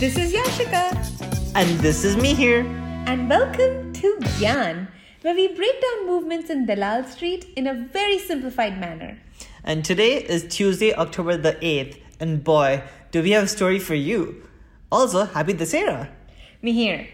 This is Yashika, And this is me here. and welcome to Gyan, where we break down movements in Dalal Street in a very simplified manner. And today is Tuesday, October the 8th. And boy, do we have a story for you. Also, happy Dasera. Mihir,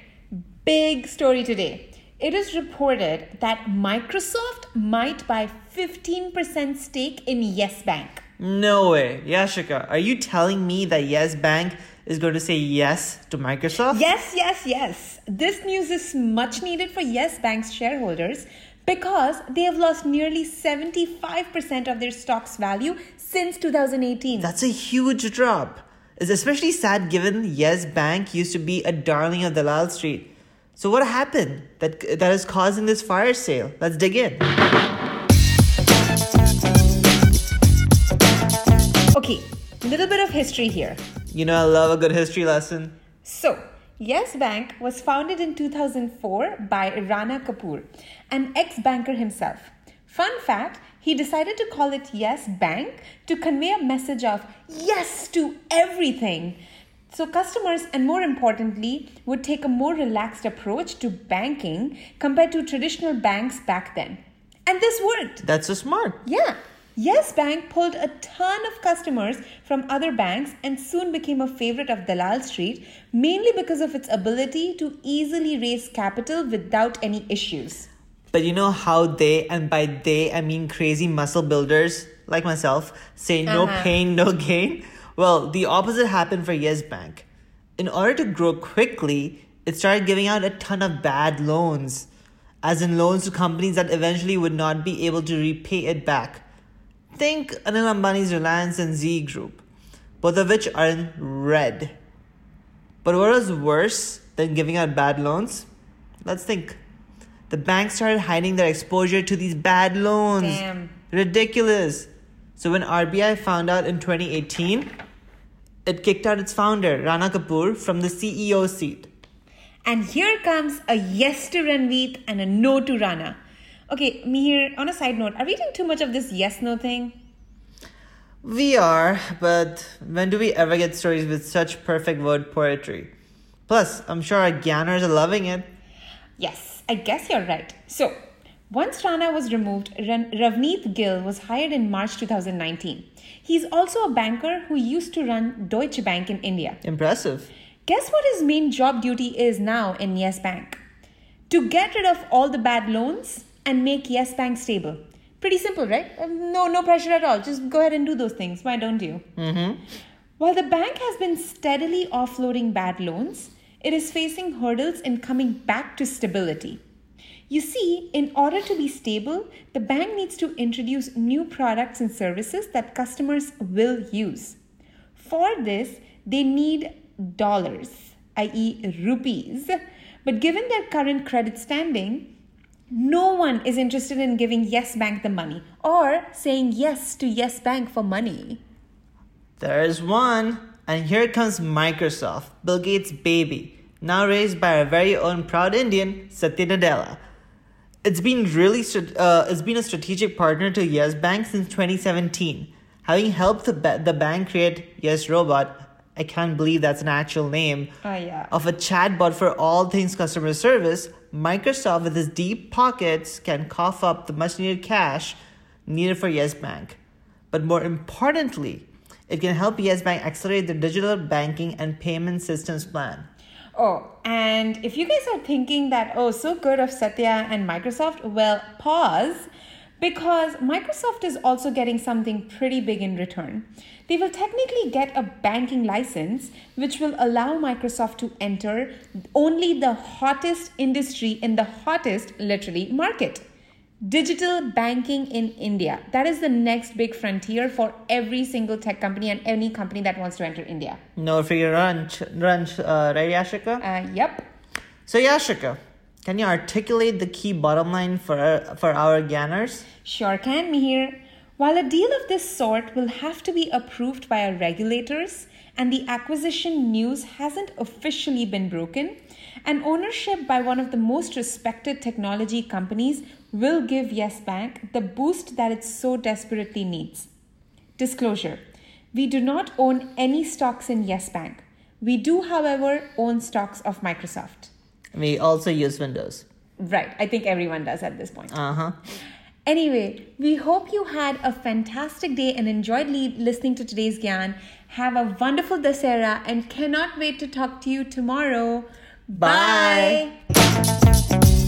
big story today. It is reported that Microsoft might buy 15% stake in Yes Bank. No way. Yashika, are you telling me that Yes Bank is going to say yes to Microsoft? Yes, yes, yes. This news is much needed for Yes Bank's shareholders because they have lost nearly 75% of their stock's value since 2018. That's a huge drop. It's especially sad given Yes Bank used to be a darling of the Dalal Street. So what happened that that is causing this fire sale? Let's dig in. Little bit of history here. You know I love a good history lesson. So, Yes Bank was founded in 2004 by Rana Kapoor, an ex banker himself. Fun fact he decided to call it Yes Bank to convey a message of yes to everything. So, customers, and more importantly, would take a more relaxed approach to banking compared to traditional banks back then. And this worked. That's so smart. Yeah. Yes Bank pulled a ton of customers from other banks and soon became a favorite of Dalal Street, mainly because of its ability to easily raise capital without any issues. But you know how they, and by they I mean crazy muscle builders like myself, say no Uh-huh. pain, no gain? Well, the opposite happened for Yes Bank. In order to grow quickly, it started giving out a ton of bad loans, as in loans to companies that eventually would not be able to repay it back. Think Anil Ambani's Reliance and Zee Group, both of which are in red. But what was worse than giving out bad loans? Let's think. The bank started hiding their exposure to these bad loans. Damn. Ridiculous. So when RBI found out in 2018, it kicked out its founder, Rana Kapoor, from the CEO seat. And here comes a yes to Ravneet and a no to Rana. Okay, Mihir, on a side note, are we doing too much of this yes no thing? We are, but when do we ever get stories with such perfect word poetry? Plus, I'm sure our Gyanners are loving it. Yes, I guess you're right. So, once Rana was removed, Ravneet Gill was hired in March 2019. He's also a banker who used to run Deutsche Bank in India. Impressive. Guess what his main job duty is now in Yes Bank? To get rid of all the bad loans and make Yes Bank stable. Pretty simple, right? Um, No, no pressure at all. Just go ahead and do those things. Why don't you? Mm-hmm. While the bank has been steadily offloading bad loans, it is facing hurdles in coming back to stability. You see, in order to be stable, the bank needs to introduce new products and services that customers will use. For this, they need dollars, i.e., rupees. But given their current credit standing, no one is interested in giving Yes Bank the money or saying yes to Yes Bank for money. There's one. And here comes Microsoft, Bill Gates' baby, now raised by our very own proud Indian, Satya Nadella. It's been really uh, it's been a strategic partner to Yes Bank since 2017, having helped the, the bank create Yes Robot. I can't believe that's an actual name. Oh, yeah. Of a chatbot for all things customer service, Microsoft, with its deep pockets, can cough up the much needed cash needed for Yes Bank. But more importantly, it can help Yes Bank accelerate the digital banking and payment systems plan. Oh, and if you guys are thinking that, oh, so good of Satya and Microsoft, well, pause because Microsoft is also getting something pretty big in return. They will technically get a banking license, which will allow Microsoft to enter only the hottest industry in the hottest, literally, market. Digital banking in India. That is the next big frontier for every single tech company and any company that wants to enter India. No figure ranch, ranch, uh, right, Yashika? Uh, yep. So, Yashika, can you articulate the key bottom line for for our Gyanners? Sure can, Mihir. While a deal of this sort will have to be approved by our regulators and the acquisition news hasn't officially been broken, an ownership by one of the most respected technology companies will give Yes Bank the boost that it so desperately needs. Disclosure We do not own any stocks in Yes Bank, We do, however, own stocks of Microsoft. We also use Windows. Right, I think everyone does at this point. Uh huh. Anyway, we hope you had a fantastic day and enjoyed le- listening to today's Gyan. Have a wonderful Dasera and cannot wait to talk to you tomorrow. Bye. Bye.